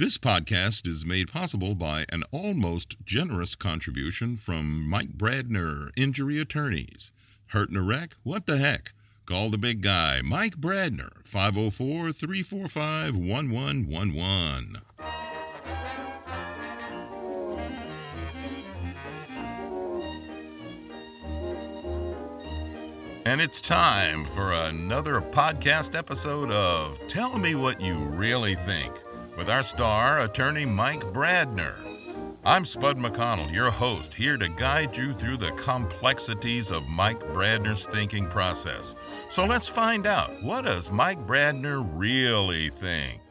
This podcast is made possible by an almost generous contribution from Mike Brandner, injury attorneys. Hurt in a wreck? What the heck? Call the big guy, Mike Brandner, 504 345 1111. And it's time for another podcast episode of Tell Me What You Really Think with our star, attorney Mike Brandner. I'm Spud McConnell, your host, here to guide you through the complexities of Mike Brandner's thinking process. So let's find out what does Mike Brandner really think?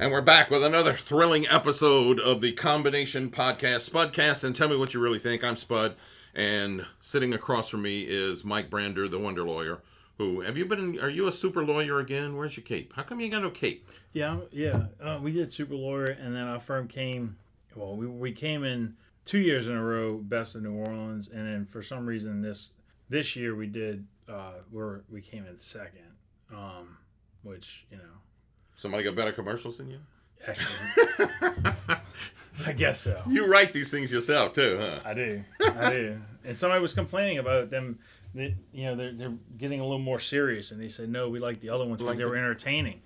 And we're back with another thrilling episode of the Combination Podcast, Spudcast, and tell me what you really think. I'm Spud, and sitting across from me is Mike Brandner, the Wonder Lawyer. Who have you been? Are you a super lawyer again? Where's your cape? How come you got no cape? Yeah, yeah. Uh, we did super lawyer, and then our firm came. Well, we, we came in two years in a row, best of New Orleans, and then for some reason this this year we did. Uh, we're we came in second, um, which you know Somebody got better commercials than you? actually I guess so. You write these things yourself too, huh? I do, I do. And somebody was complaining about them. That, you know, they're, they're getting a little more serious, and they said, "No, we like the other ones because Like they were entertaining."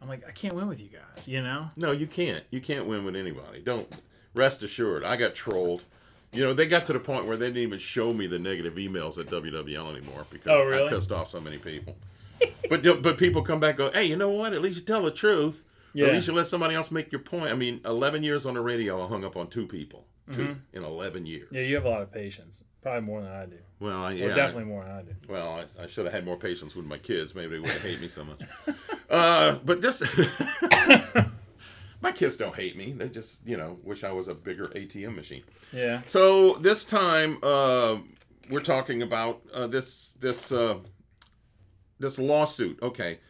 I'm like, I can't win with you guys, you know. No, you can't. You can't win with anybody. Don't rest assured. I got trolled. You know, they got to the point where they didn't even show me the negative emails at WWL anymore because Oh, I really? pissed off so many people. but but people come back and go, hey, you know what? At least you tell the truth. Yeah. At least you let somebody else make your point. I mean, 11 years on the radio, I hung up on two people. 2 in 11 years. Mm-hmm. Yeah, you have a lot of patience, probably more than I do. Well, I, yeah, definitely more than I do. Well, I, I should have had more patience with my kids. Maybe they wouldn't hate me so much. Uh, but this, my kids don't hate me. They just, you know, wish I was a bigger ATM machine. Yeah. So this time, uh, we're talking about uh, this this uh, this lawsuit. Okay,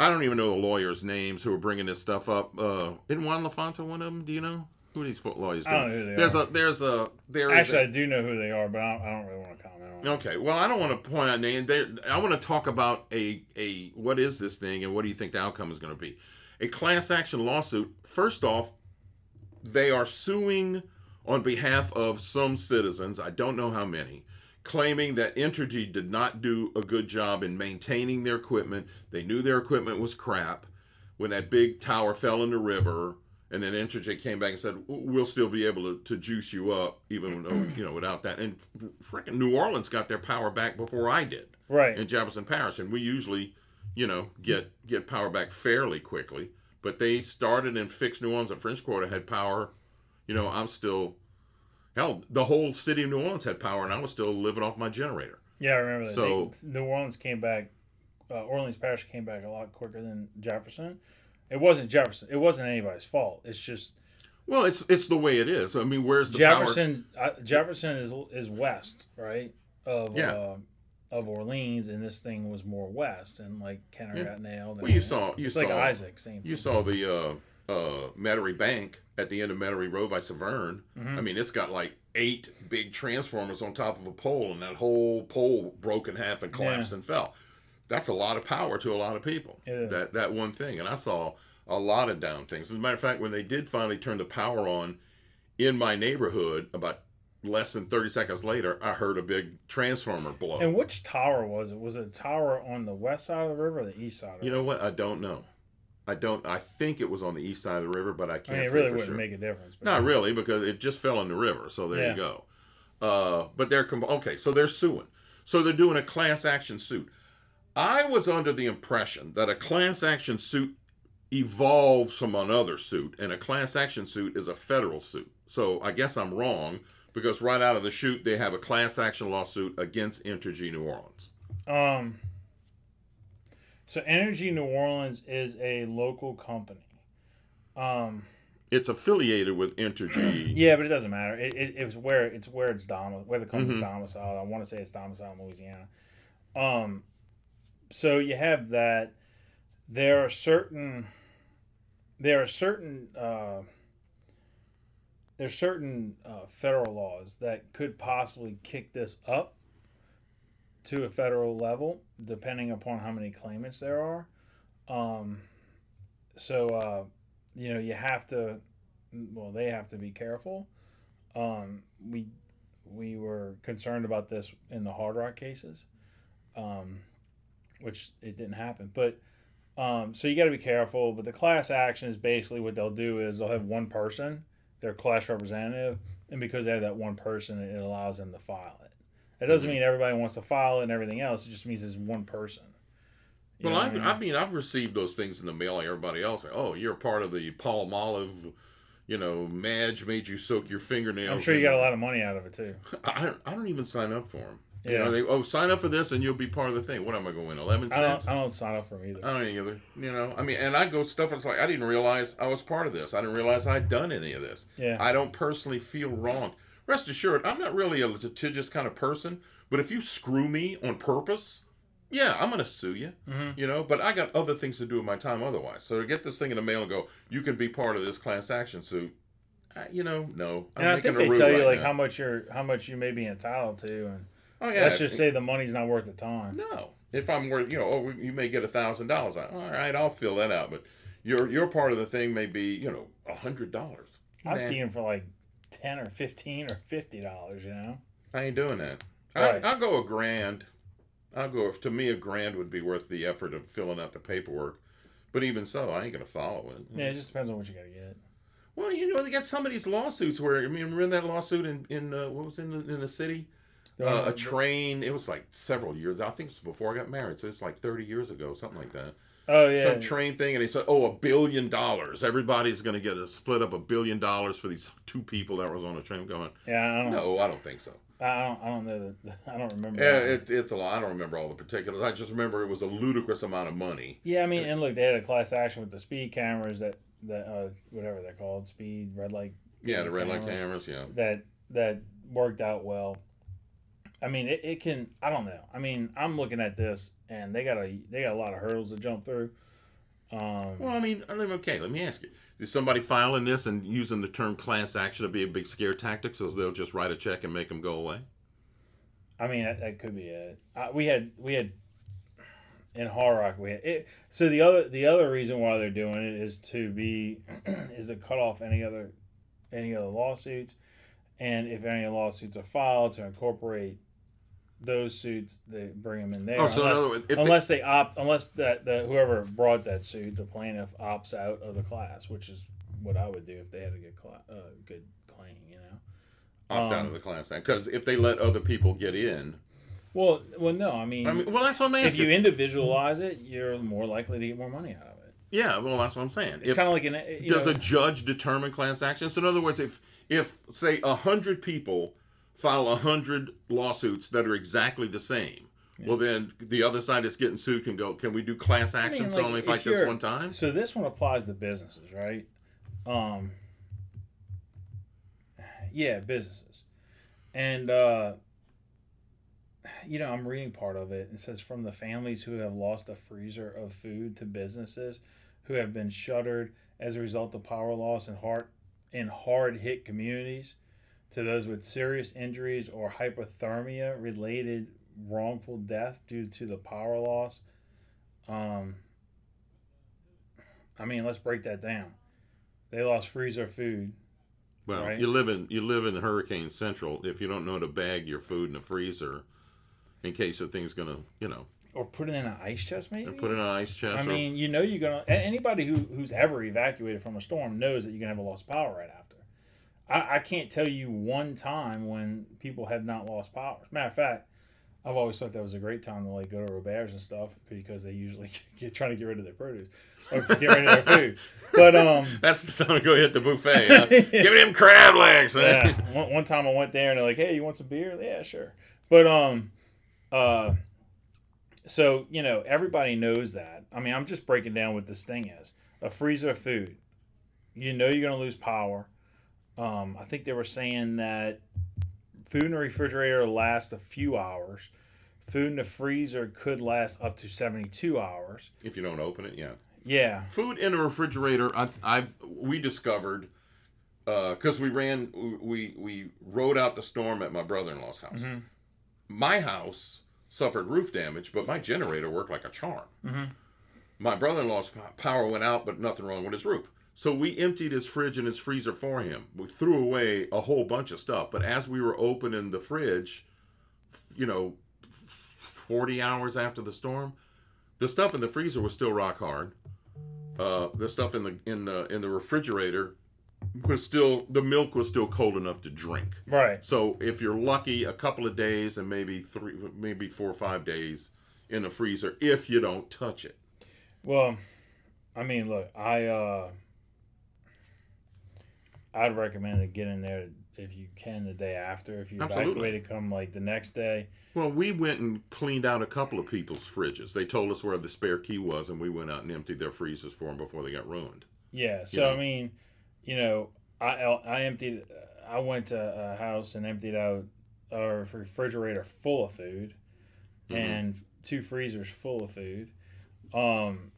I don't even know the lawyers' names who are bringing this stuff up. Uh, isn't Juan Lafonta one of them? Do you know who these foot lawyers? I don't doing? know who they there's are. a there's a there is Actually, a- I do know who they are, but I don't, I don't really want to comment on it. Okay, well, I don't want to point out. There- I want to talk about a a what is this thing and what do you think the outcome is going to be? A class action lawsuit. First off, they are suing on behalf of some citizens. I don't know how many, claiming that Entergy did not do a good job in maintaining their equipment. They knew their equipment was crap when that big tower fell in the river. And then Entergy came back and said, "We'll still be able to, to juice you up, even though, you know without that." And freaking New Orleans got their power back before I did Right. in Jefferson Parish, and we usually, you know, get get power back fairly quickly. But they started and fixed New Orleans. At French Quarter had power. You know, I'm still hell. The whole city of New Orleans had power, and I was still living off my generator. Yeah, I remember that. So- They- New Orleans came back. Uh, Orleans Parish came back a lot quicker than Jefferson. It wasn't Jefferson. It wasn't anybody's fault. It's just Well, it's it's the way it is. I mean, where's the power? Jefferson. Uh, Jefferson is is west, right? Of Yeah. uh, of Orleans, and this thing was more west, and like Kenner Yeah. got nailed. and Well, you saw you it's saw like Isaac, same. You saw the uh, uh, Metairie Bank at the end of Metairie Road by Severn. Mm-hmm. I mean, it's got like eight big transformers on top of a pole, and that whole pole broke in half and collapsed Yeah. and fell. That's a lot of power to a lot of people. That that one thing, and I saw a lot of down things. As a matter of fact, when they did finally turn the power on in my neighborhood, about less than thirty seconds later, I heard a big transformer blow. And which tower was it? Was it a tower on the west side of the river or the east side? Of the you know what? I don't know. I don't. I think it was on the east side of the river, but I I can't mean, it really wouldn't sure. make a difference. Not really, because it just fell in the river. So there Yeah. you go. Uh, but they're okay. So they're suing. So they're doing a class action suit. I was under the impression that a class action suit evolves from another suit, and a class action suit is a federal suit. So I guess I'm wrong because right out of the chute they have a class action lawsuit against Entergy New Orleans. Um. So Energy New Orleans is a local company. Um. It's affiliated with Entergy. Yeah, but it doesn't matter. It, it, it's where it's where it's domi- where the company's Mhm. domiciled. I want to say it's domiciled in Louisiana. Um. So you have that. There are certain. There are certain. Uh, there's certain uh, federal laws that could possibly kick this up to a federal level, depending upon how many claimants there are. Um, so uh, you know, you have to. Well, they have to be careful. Um, we we were concerned about this in the hard rock cases, um, which it didn't happen. But um, so you got to be careful. But the class action is basically what they'll do is they'll have one person, their class representative, and because they have that one person, it allows them to file it. It doesn't Mhm. mean everybody wants to file it and everything else. It just means it's one person. You Well, I, what I mean, I've received those things in the mail like everybody else. Like, oh, you're part of the Palmolive, you know, Madge made you soak your fingernails. I'm sure you got a lot of money out of it too. I don't, I don't even sign up for them. You Yeah. know, they, oh, sign up for this and you'll be part of the thing. What am I going, to win? 11 I cents? don't, I don't sign up for them either. I don't either. You know, I mean, and I go stuff. It's like I didn't realize I was part of this. I didn't realize I'd done any of this. Yeah. I don't personally feel wrong. Rest assured, I'm not really a litigious kind of person. But if you screw me on purpose, yeah, I'm gonna sue you. hmm You know, but I got other things to do with my time otherwise. So to get this thing in the mail and go, you can be part of this class action suit. You know, no. I'm And I think they tell you right like now. how much you're, how much you may be entitled to, and Oh yeah. let's just say the money's not worth the time. No. If I'm worth, you know, oh, you may get a thousand dollars. All right, I'll fill that out. But your your part of the thing may be, you know, a hundred dollars. I've seen them for like ten or fifteen or fifty dollars. You know. I ain't doing that. Right. I, I'll go a grand. I'll go. To me, a grand would be worth the effort of filling out the paperwork. But even so, I ain't gonna follow it. Yeah, it just depends on what you got to get. Well, you know, they got some of these lawsuits where I mean, remember that lawsuit in in uh, what was in the, in the city? Uh, a train. It was like several years. I think it was before I got married, so it's like thirty years ago, something like that. oh yeah. Some train thing, and they said, "Oh, a billion dollars. Everybody's going to get a split up a billion dollars for these two people that was on a train." Going, yeah, I don't. Know. No, I don't think so. I don't. I don't know. That, I don't remember. Yeah, it, it's a lot. I don't remember all the particulars. I just remember it was a ludicrous amount of money. yeah, I mean, and look, they had a class action with the speed cameras that that uh, whatever they're called, speed red light Yeah, the red light Cameras. cameras. Yeah, that that worked out well. I mean, it, it can. I don't know. I mean, I'm looking at this, and they got a they got a lot of hurdles to jump through. Um, Well, I mean, I okay. Let me ask you: Is somebody filing this and using the term class action to be a big scare tactic, so they'll just write a check and make them go away? I mean, that, that could be it. Uh, we had we had in Hard Rock we had it. So the other the other reason why they're doing it is to be is to cut off any other any other lawsuits, and if any lawsuits are filed, to incorporate those suits, they bring them in there. Oh, so in unless, other words, if they, unless they opt, unless that the whoever brought that suit, the plaintiff opts out of the class, which is what I would do if they had a good cla- uh, good claim, you know. opt out um, of the class action, because if they let other people get in, Well, well, no, I mean, I mean, well, that's what I'm asking. if you individualize it, you're more likely to get more money out of it. yeah, well, that's what I'm saying. It's kind of like an. You does know, a judge determine class action? So in other words, if if say a hundred people file a hundred lawsuits that are exactly the same, well then the other side that's getting sued can go, can we do class I mean, action so only fight this one time? So this one applies to businesses, right? Um. Yeah, businesses, and uh, you know, I'm reading part of it. It says from the families who have lost a freezer of food to businesses who have been shuttered as a result of power loss in hard in hard hit communities to those with serious injuries or hypothermia related wrongful death due to the power loss. Um, I mean, let's break that down. They lost freezer food. Well, right. you live in you live in Hurricane Central. If you don't know to bag your food in a freezer, in case the thing's gonna, you know, Or put it in an ice chest, maybe. put it in an ice chest. I or- mean, you know, you're gonna. Anybody who who's ever evacuated from a storm knows that you're gonna have a lost power right after. I, I can't tell you one time when people have not lost power. Matter of fact, I've always thought that was a great time to like go to Robert's and stuff because they usually get trying to get rid of their produce or get rid of their food. But um, that's the time to go hit the buffet. Huh? Give me them crab legs. huh? yeah. One, one time I went there and they're like, "Hey, you want some beer?" Yeah, sure. But um, uh, so you know, everybody knows that. I mean, I'm just breaking down what this thing is: a freezer of food. You know, you're gonna lose power. Um, I think they were saying that food in the refrigerator lasts a few hours. Food in the freezer could last up to 72 hours. If you don't open it, yeah. Yeah. Food in a refrigerator, I, I've we discovered because we ran, we we rode out the storm at my brother-in-law's house. Mhm. My house suffered roof damage, but my generator worked like a charm. Mhm. My brother-in-law's power went out, but nothing wrong with his roof. So we emptied his fridge and his freezer for him. We threw away a whole bunch of stuff. But as we were opening the fridge, you know, 40 hours after the storm, the stuff in the freezer was still rock hard. Uh, the stuff in the in the in the refrigerator was still the milk was still cold enough to drink. Right. So if you're lucky, a couple of days and maybe three, maybe four or five days in the freezer if you don't touch it. Well, I mean, look, I uh I'd recommend to get in there if you can the day after. If you Absolutely. evacuate, come like the next day. Well, we went and cleaned out a couple of people's fridges. They told us where the spare key was, and we went out and emptied their freezers for them before they got ruined. Yeah. So know. I mean, you know, I I emptied. I went to a house and emptied out a refrigerator full of food, Mhm. and two freezers full of food. Um,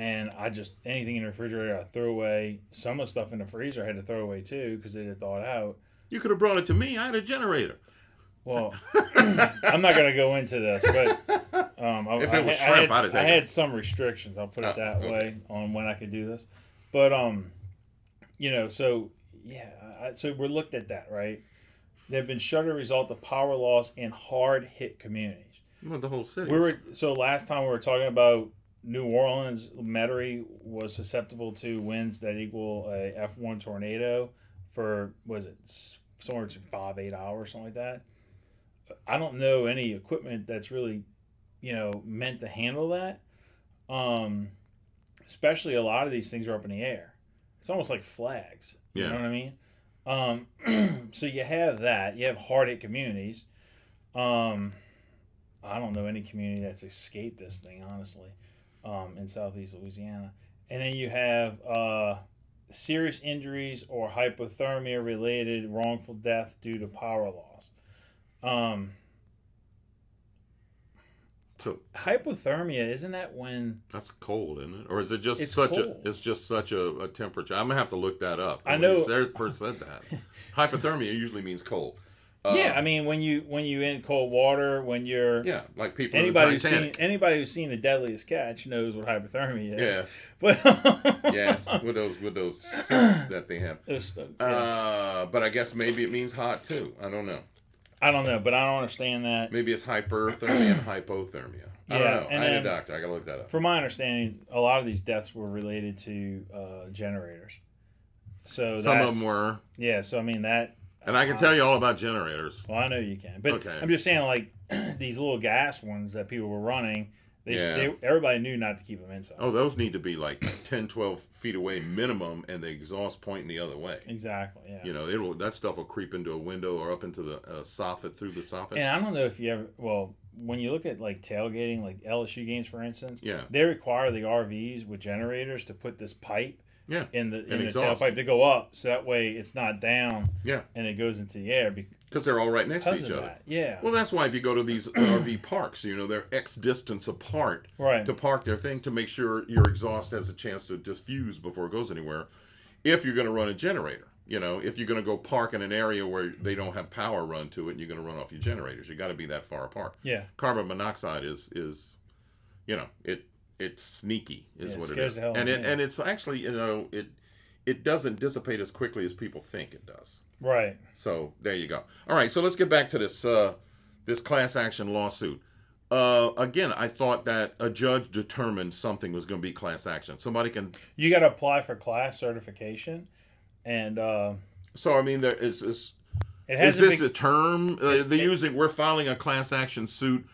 and I just anything in the refrigerator I threw away. Some of the stuff in the freezer I had to throw away too because it had thawed out. You could have brought it to me. I had a generator. Well, I'm not gonna go into this, but um, I, If it was I shrimp, had, I'd have I had it. some restrictions. I'll put it Oh, that okay. way on when I could do this. But um, you know, so yeah, I, so we're looked at that right. They've been shut as a result of power loss in hard hit communities. Well, the whole city. We were so last time we were talking about New Orleans, Metairie was susceptible to winds that equal a F one tornado for was it somewhere between five eight hours something like that. I don't know any equipment that's really you know meant to handle that. Um, especially a lot of these things are up in the air. It's almost like flags. Yeah. You know what I mean? Um, so you have that. You have hard hit communities. Um, I don't know any community that's escaped this thing, honestly, um, in southeast Louisiana. And then you have uh, serious injuries or hypothermia related wrongful death due to power loss. Um, so hypothermia isn't that when that's cold, isn't it? Or is it just It's such cold. a? It's just such a, a temperature. I'm gonna have to look that up. I know- said- first said that. Hypothermia usually means cold. Uh, yeah i mean when you when you in cold water when you're yeah, like people anybody who's seen anybody who's seen the deadliest catch knows what hypothermia is Yeah. but yes, with those with those that they have. Stuff- yeah. Uh, but I guess maybe it means hot too. I don't know. i don't know but i don't understand that Maybe it's hyperthermia and hypothermia. I Yeah, don't know. and I then- a doctor. I gotta look that up. from my understanding a lot of these deaths were related to uh, generators so Some of them were, yeah so i mean that and I can tell you all about generators. well i know you can but Okay. i'm just saying like these little gas ones that people were running they, Yeah. they everybody knew not to keep them inside Oh, those need to be like 10, 12 feet away minimum, and the exhaust pointing the other way. exactly yeah You know, it will that stuff will creep into a window or up into the uh, soffit through the soffit. And I don't know if you ever, well, when you look at like tailgating, like LSU games, for instance, Yeah. they require the RVs with generators to put this pipe Yeah, in the in the exhaust. tailpipe to go up, so that way it's not down Yeah. and it goes into the air because because they're all right next to each other. that. Yeah, Well, that's why if you go to these RV parks, you know, they're X distance apart right. to park their thing to make sure your exhaust has a chance to diffuse before it goes anywhere. If you're going to run a generator, you know, if you're going to go park in an area where they don't have power run to it and you're going to run off your generators, you got to be that far apart. yeah, Carbon monoxide is is, you know, it it's sneaky is Yeah, what it is, the hell out and it and it's actually you know it it doesn't dissipate as quickly as people think it does. right. So there you go. All right, so let's get back to this uh, this class action lawsuit. Uh, again, I thought that a judge determined something was going to be class action. Somebody can. You got to apply for class certification, and uh, So I mean, there is is it is hasn't this a term? Uh, they it- using we're filing a class action suit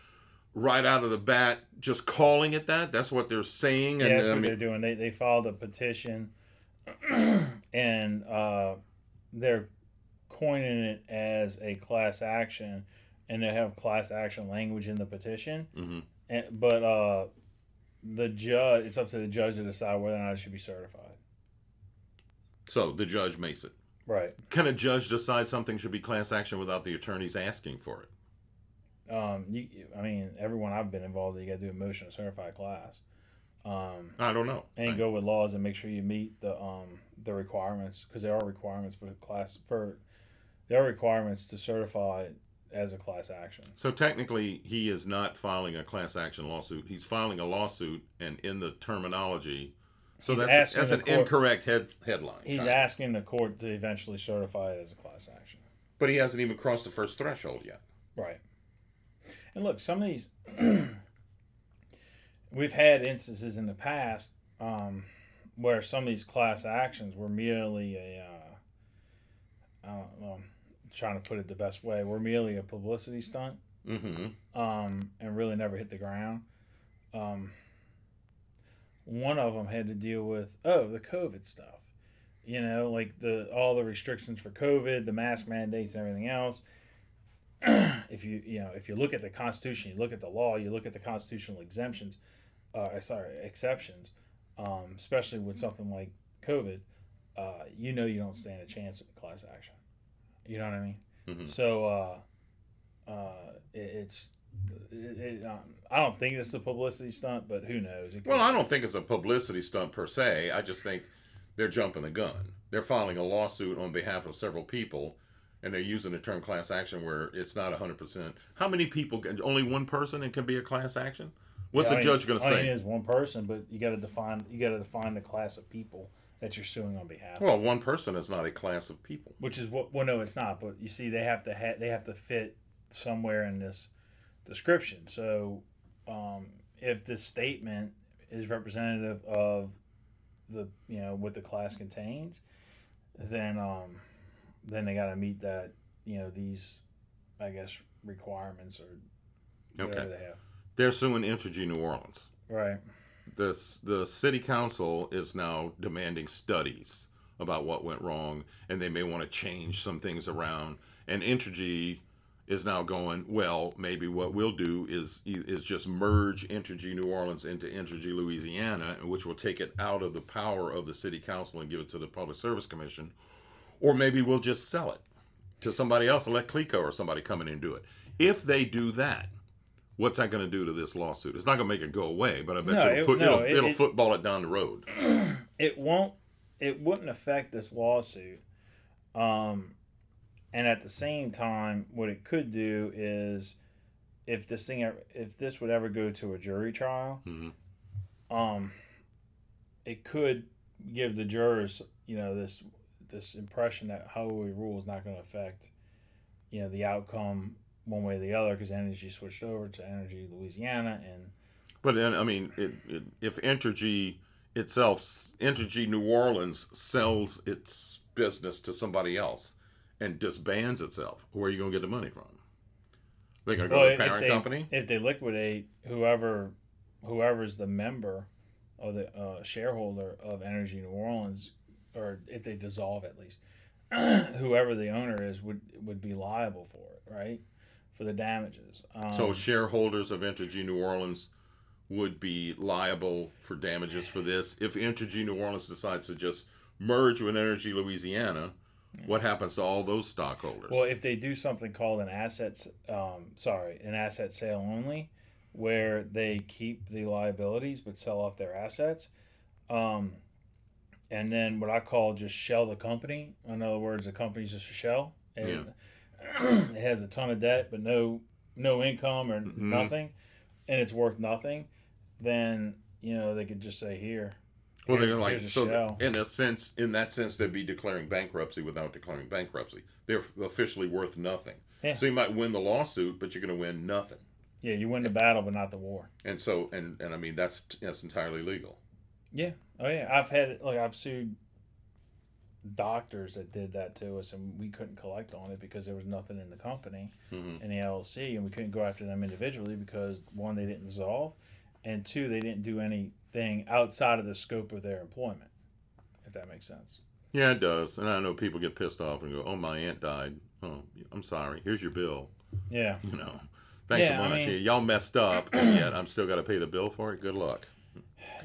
right out of the bat, just calling it that. That's what they're saying. yeah, And that's I what mean, they're doing. They they filed a petition, and uh, they're coining it as a class action, and they have class action language in the petition. mhm. And, but uh, the judge, it's up to the judge to decide whether or not it should be certified. so the judge makes it. Right. Can a judge decide something should be class action without the attorneys asking for it? Um, you, I mean, everyone I've been involved, in, you got to do a motion to certify a class, um, I don't know. and go with laws and make sure you meet the um the requirements because there are requirements for the class for there are requirements to certify it as a class action. So technically, he is not filing a class action lawsuit. He's filing a lawsuit, and in the terminology, So He's that's that's an court- incorrect head, headline. He's kinda. asking the court to eventually certify it as a class action. but he hasn't even crossed the first threshold yet. Right. And look, some of these, we've had instances in the past um, where some of these class actions were merely a, uh, well, trying to put it the best way, were merely a publicity stunt Mm-hmm. um, and really never hit the ground. Um, one of them had to deal with oh the COVID stuff, you know, like the all the restrictions for COVID, the mask mandates, and everything else. if you you know if you look at the Constitution, you look at the law, you look at the constitutional exemptions, uh, sorry exceptions, um, especially with something like COVID, uh, you know you don't stand a chance at class action. You know what I mean? Mhm. So uh, uh, it, it's. It, it, um, I don't think it's a publicity stunt, but who knows? Well, I don't think it's a publicity stunt per se. I just think they're jumping the gun. They're filing a lawsuit on behalf of several people, and they're using the term class action where it's not 100%. How many people? Can, only one person and can be a class action? What's Yeah, the judge going to say? It is one person, but you got to define. You got to define the class of people that you're suing on behalf. of. Well, one person is not a class of people. Which is what? Well, no, it's not. But you see, they have to ha- they have to fit somewhere in this description. So, um, if this statement is representative of the you know what the class contains, then um, then they got to meet that you know these, I guess requirements or whatever Okay. they have. They're suing Entergy New Orleans. Right. the the city council is now demanding studies about what went wrong, and they may want to change some things around. And Entergy is now going well. Maybe what we'll do is is just merge Entergy New Orleans into Entergy Louisiana, which will take it out of the power of the city council and give it to the Public Service Commission, or maybe we'll just sell it to somebody else and let Cleco or somebody come in and do it. If they do that. What's that going to do to this lawsuit? It's not going to make it go away, but I bet No, you it- it'll, put, no, it'll, it- it'll it- football it down the road. it won't it wouldn't affect this lawsuit um and at the same time what it could do is if this thing if this would ever go to a jury trial Mhm. um it could give the jurors you know this this impression that how we rule is not going to affect you know the outcome one way or the other because energy switched over to energy louisiana and But then, I mean, it, it, if Entergy itself, Entergy New Orleans sells its business to somebody else and disbands itself, where are you going to get the money from? They're going to go Well, to if the parent they- company? If they liquidate whoever, whoever's the member or the uh, shareholder of Energy New Orleans, or if they dissolve at least, whoever the owner is would would be liable for it, right? For the damages. Um, so shareholders of Entergy New Orleans would be liable for damages for this. If Entergy New Orleans decides to just merge with Energy Louisiana, what happens to all those stockholders? Well, if they do something called an assets, um, sorry, an asset sale only, where they keep the liabilities but sell off their assets, um, and then what I call just shell the company. In other words, the company's just a shell. It, has, it has a ton of debt but no no income or Mhm. nothing, and it's worth nothing. Then you know they could just say here. Well, they're like so. shell. In a sense, in that sense, they'd be declaring bankruptcy without declaring bankruptcy. They're officially worth nothing. Yeah. So you might win the lawsuit, but you're going to win nothing. Yeah, you win the battle but not the war. And so, and and I mean that's that's entirely legal. Yeah. Oh yeah. I've had like I've sued doctors that did that to us, and we couldn't collect on it because there was nothing in the company hmm in the LLC, and we couldn't go after them individually because one they didn't dissolve, and two they didn't do anything outside of the scope of their employment. If that makes sense. Yeah, it does. And I know people get pissed off and go, "Oh, my aunt died. Oh, I'm sorry. Here's your bill. Yeah. You know, thanks Yeah, so I much. mean- Y'all messed up, and yet I'm still got to pay the bill for it. Good luck."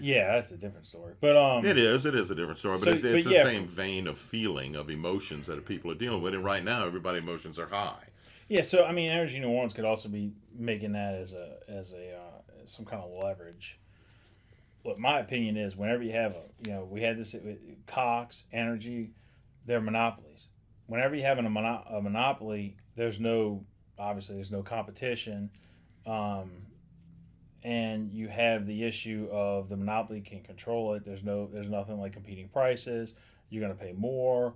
Yeah, that's a different story. But um, It is. It is a different story, but So- it, it's but the yeah, same vein of feeling of emotions that people are dealing with. And right now, everybody emotions are high. Yeah, so I mean, Energy New Orleans could also be making that as a as a uh, some kind of leverage. What my opinion is whenever you have a you know we had this with Cox Energy, they're monopolies. Whenever you have a, mono- a monopoly, there's no obviously there's no competition, um, and you have the issue of the monopoly can control it. There's no, there's nothing like competing prices. You're going to pay more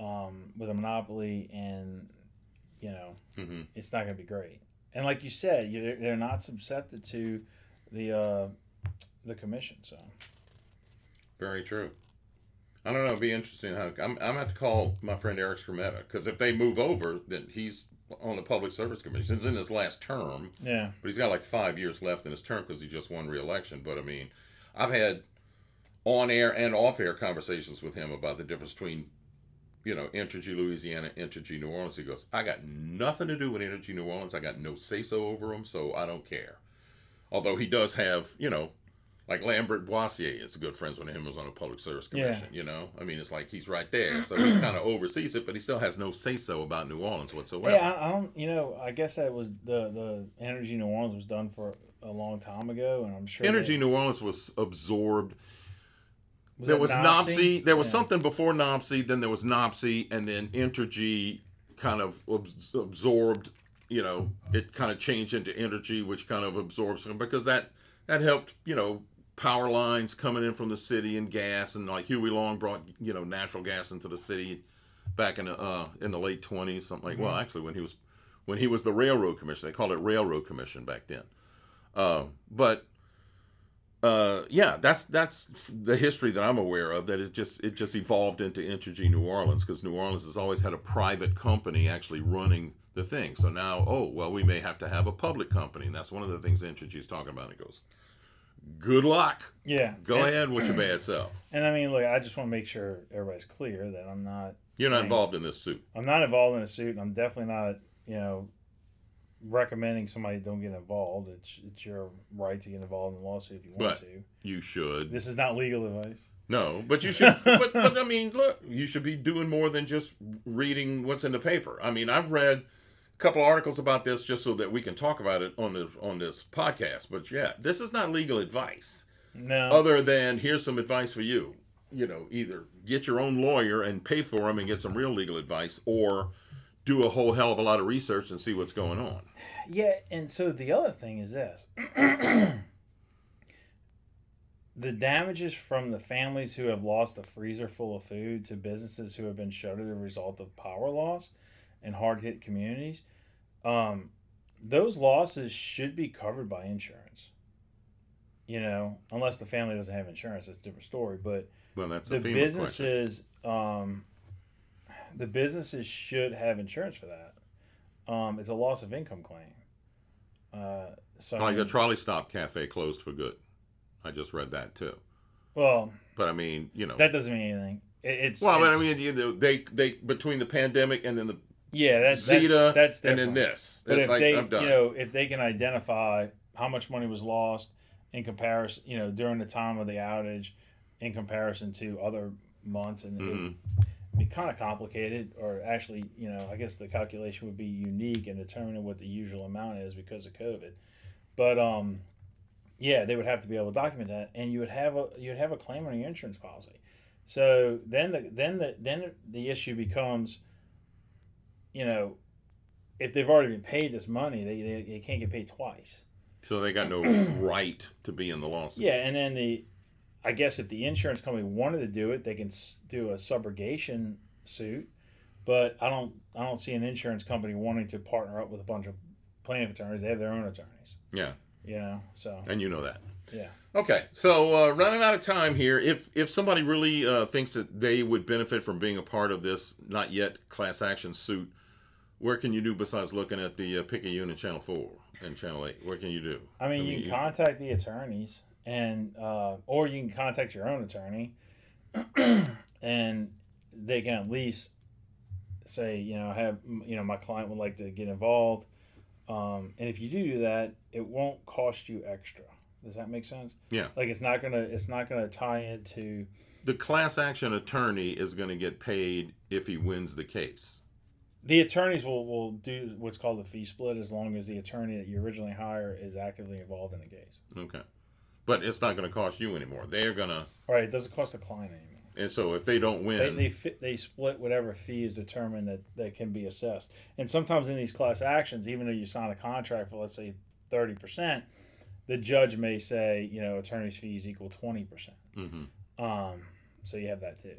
um, with a monopoly, and you know hmm it's not going to be great. And like you said, you they're not subjected to the uh, the commission. So Very true. I don't know. It'd be interesting how I'm. I'm going to call my friend Eric Skrmetta because if they move over, then he's on the public service commission. He's in his last term, yeah, but he's got like five years left in his term because he just won re-election. But I mean, I've had on-air and off-air conversations with him about the difference between, you know, Entergy Louisiana, Entergy New Orleans. He goes, "I got nothing to do with Entergy New Orleans. I got no say-so over them, so I don't care." Although he does have, you know, like Lambert Boissiere is good friends with him. Was on a public service Yeah. commission. You know, I mean, it's like he's right there, so he kind of oversees it, but he still has no say-so about New Orleans whatsoever. yeah. I, I don't. You know, I guess that was the the Energy New Orleans was done for a long time ago, and I'm sure Energy they- New Orleans was absorbed was there was? NOPSI. There was Yeah. something before NOPSI. Then there was NOPSI, and then Entergy kind of absorbed. You know, it kind of changed into Energy, which kind of absorbs them because that that helped. You know, power lines coming in from the city and gas, and like Huey Long brought you know natural gas into the city back in the uh, in the late twenties, something like. Well, actually, when he was when he was the railroad commission, they called it railroad commission back then. Uh, but uh, yeah, that's that's the history that I'm aware of. That it just it just evolved into Entergy New Orleans because New Orleans has always had a private company actually running the thing. So now, oh well, we may have to have a public company, and that's one of the things Entergy's talking about. He goes, "Good luck, Yeah, go and, ahead with your bad self. And I mean, look, I just want to make sure everybody's clear that I'm not. You're not involved in this suit." I'm not involved in a suit. and I'm definitely not, you know, recommending somebody don't get involved. It's it's your right to get involved in a lawsuit if you want But- to. You should. This is not legal advice. No, but you should. but, but I mean, look, you should be doing more than just reading what's in the paper. I mean, I've read couple articles about this just so that we can talk about it on the on this podcast. But yeah, this is not legal advice. No. Other than here's some advice for you. You know, either get your own lawyer and pay for him and get some real legal advice, or do a whole hell of a lot of research and see what's going on. Yeah, and so the other thing is this. the damages from the families who have lost a freezer full of food to businesses who have been shuttered as a result of power loss in hard hit communities, um, those losses should be covered by insurance. You know, unless the family doesn't have insurance, that's a different story. But Well, that's the businesses, um, the businesses should have insurance for that. Um, it's a loss of income claim. Uh, so I Like a trolley stop cafe closed for good. I just read that too. well, But I mean, you know, that doesn't mean anything. It, it's Well, but I mean, you know, they they between the pandemic and then the yeah, that's Zeta that's, that's and then this, But it's if like they, I'm done. you know, if they can identify how much money was lost in comparison, you know, during the time of the outage, in comparison to other months, and it Mhm. would be kind of complicated, or actually, you know, I guess the calculation would be unique in determining what the usual amount is because of COVID. But um, yeah, they would have to be able to document that, and you would have a you would have a claim on your insurance policy. So then the then the then the issue becomes, you know, if they've already been paid this money, they, they, they can't get paid twice. so they got no right to be in the lawsuit. Yeah, and then the, I guess if the insurance company wanted to do it, they can do a subrogation suit, but I don't I don't see an insurance company wanting to partner up with a bunch of plaintiff attorneys. They have their own attorneys. Yeah, You know, so and you know that. yeah. Okay, so uh, running out of time here. If if somebody really uh, thinks that they would benefit from being a part of this not yet class action suit, where can you do besides looking at the uh, Picayune Channel Four and Channel Eight? What can you do? I mean, you can contact the attorneys, and uh, or you can contact your own attorney, and they can at least say, you know, have you know, my client would like to get involved, um, and if you do do that, it won't cost you extra. Does that make sense? Yeah. Like it's not gonna it's not gonna tie into the class action attorney is going to get paid if he wins the case. The attorneys will will do what's called a fee split as long as the attorney that you originally hire is actively involved in the case. Okay, but it's not going to cost you anymore. They're gonna, All right, it doesn't cost the client anymore. and so if they don't win, they, fit, they split whatever fee is determined that, that can be assessed. And sometimes in these class actions, even though you sign a contract for let's say thirty percent, the judge may say, you know, attorney's fees equal twenty percent. Mm-hmm. Um, so you have that too.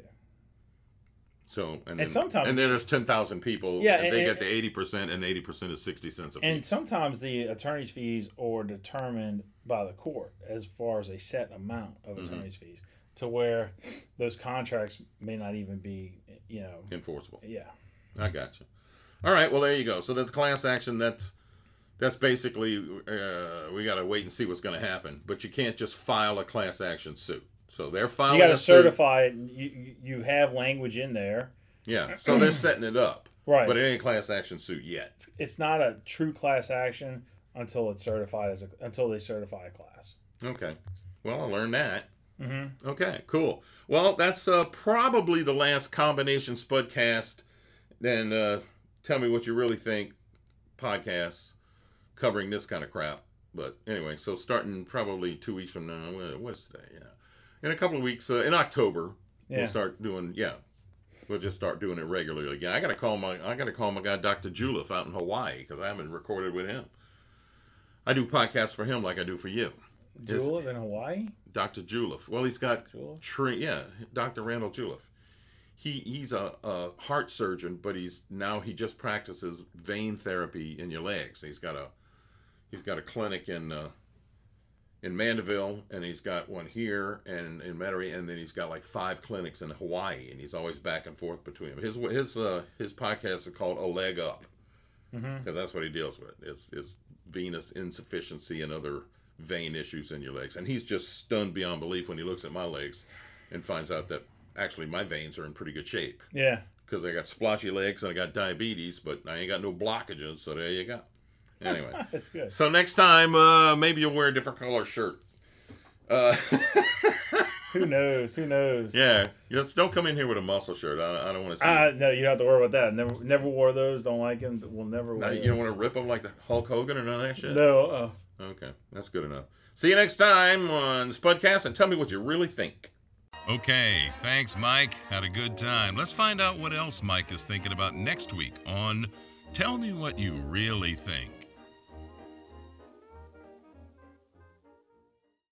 So and, And then, sometimes- and then there's ten thousand people. Yeah, and and- they and- get the eighty percent, and eighty percent is sixty cents a And sometimes the attorney's fees are determined by the court as far as a set amount of Mhm. attorney's fees, to where those contracts may not even be, you know, Enforceable. yeah. I got you. All right. Well, there you go. So the class action. That's that's basically uh, we got to wait and see what's going to happen. But you can't just file a class action suit. So they're filing. You got to certify it. You you- you have language in there, Yeah. So they're setting it up. right? But it ain't a class action suit yet. it's not a true class action until it's certified as a until they certify a class. Okay. Well, I learned that. Mm-hmm. Okay, cool. Well, that's uh, probably the last combination Spudcast. Then uh, tell me what you really think podcasts covering this kind of crap. But anyway, so starting probably two weeks from now, what's today? Yeah, in a couple of weeks, uh, in October, Yeah. we'll start doing. Yeah, we'll just start doing it regularly again. I gotta call my I gotta call my guy Dr. Juliff out in Hawaii because I haven't recorded with him. I do podcasts for him like I do for you. Julep in Hawaii. Dr. Juliff. Well, he's got Julep. Tre- yeah, Dr. Randall Juliff. He he's a, a heart surgeon, but he's now he just practices vein therapy in your legs. He's got a he's got a clinic in uh, in Mandeville, and he's got one here and in Metairie, and then he's got like five clinics in Hawaii, and he's always back and forth between them. His his uh, his podcast is called A Leg Up Mm-hmm. because that's what he deals with. It's it's venous insufficiency and other vein issues in your legs. And he's just stunned beyond belief when he looks at my legs and finds out that actually my veins are in pretty good shape Yeah. because I got splotchy legs and I got diabetes, but I ain't got no blockages. So there you go. Anyway, That's good. so next time uh, maybe you'll wear a different color shirt. Uh, Who knows? Who knows? yeah, just don't come in here with a muscle shirt. I, I don't want to see. Uh, no, you don't have to worry about that. Never, never wore those. Don't like them. We'll never Now, wear. you don't want to rip them like the Hulk Hogan or none of that shit. No. Uh, Okay, that's good enough. See you next time on Spudcast and tell me what you really think. Okay, thanks, Mike. Had a good time. Let's find out what else Mike is thinking about next week on Tell Me What You Really Think.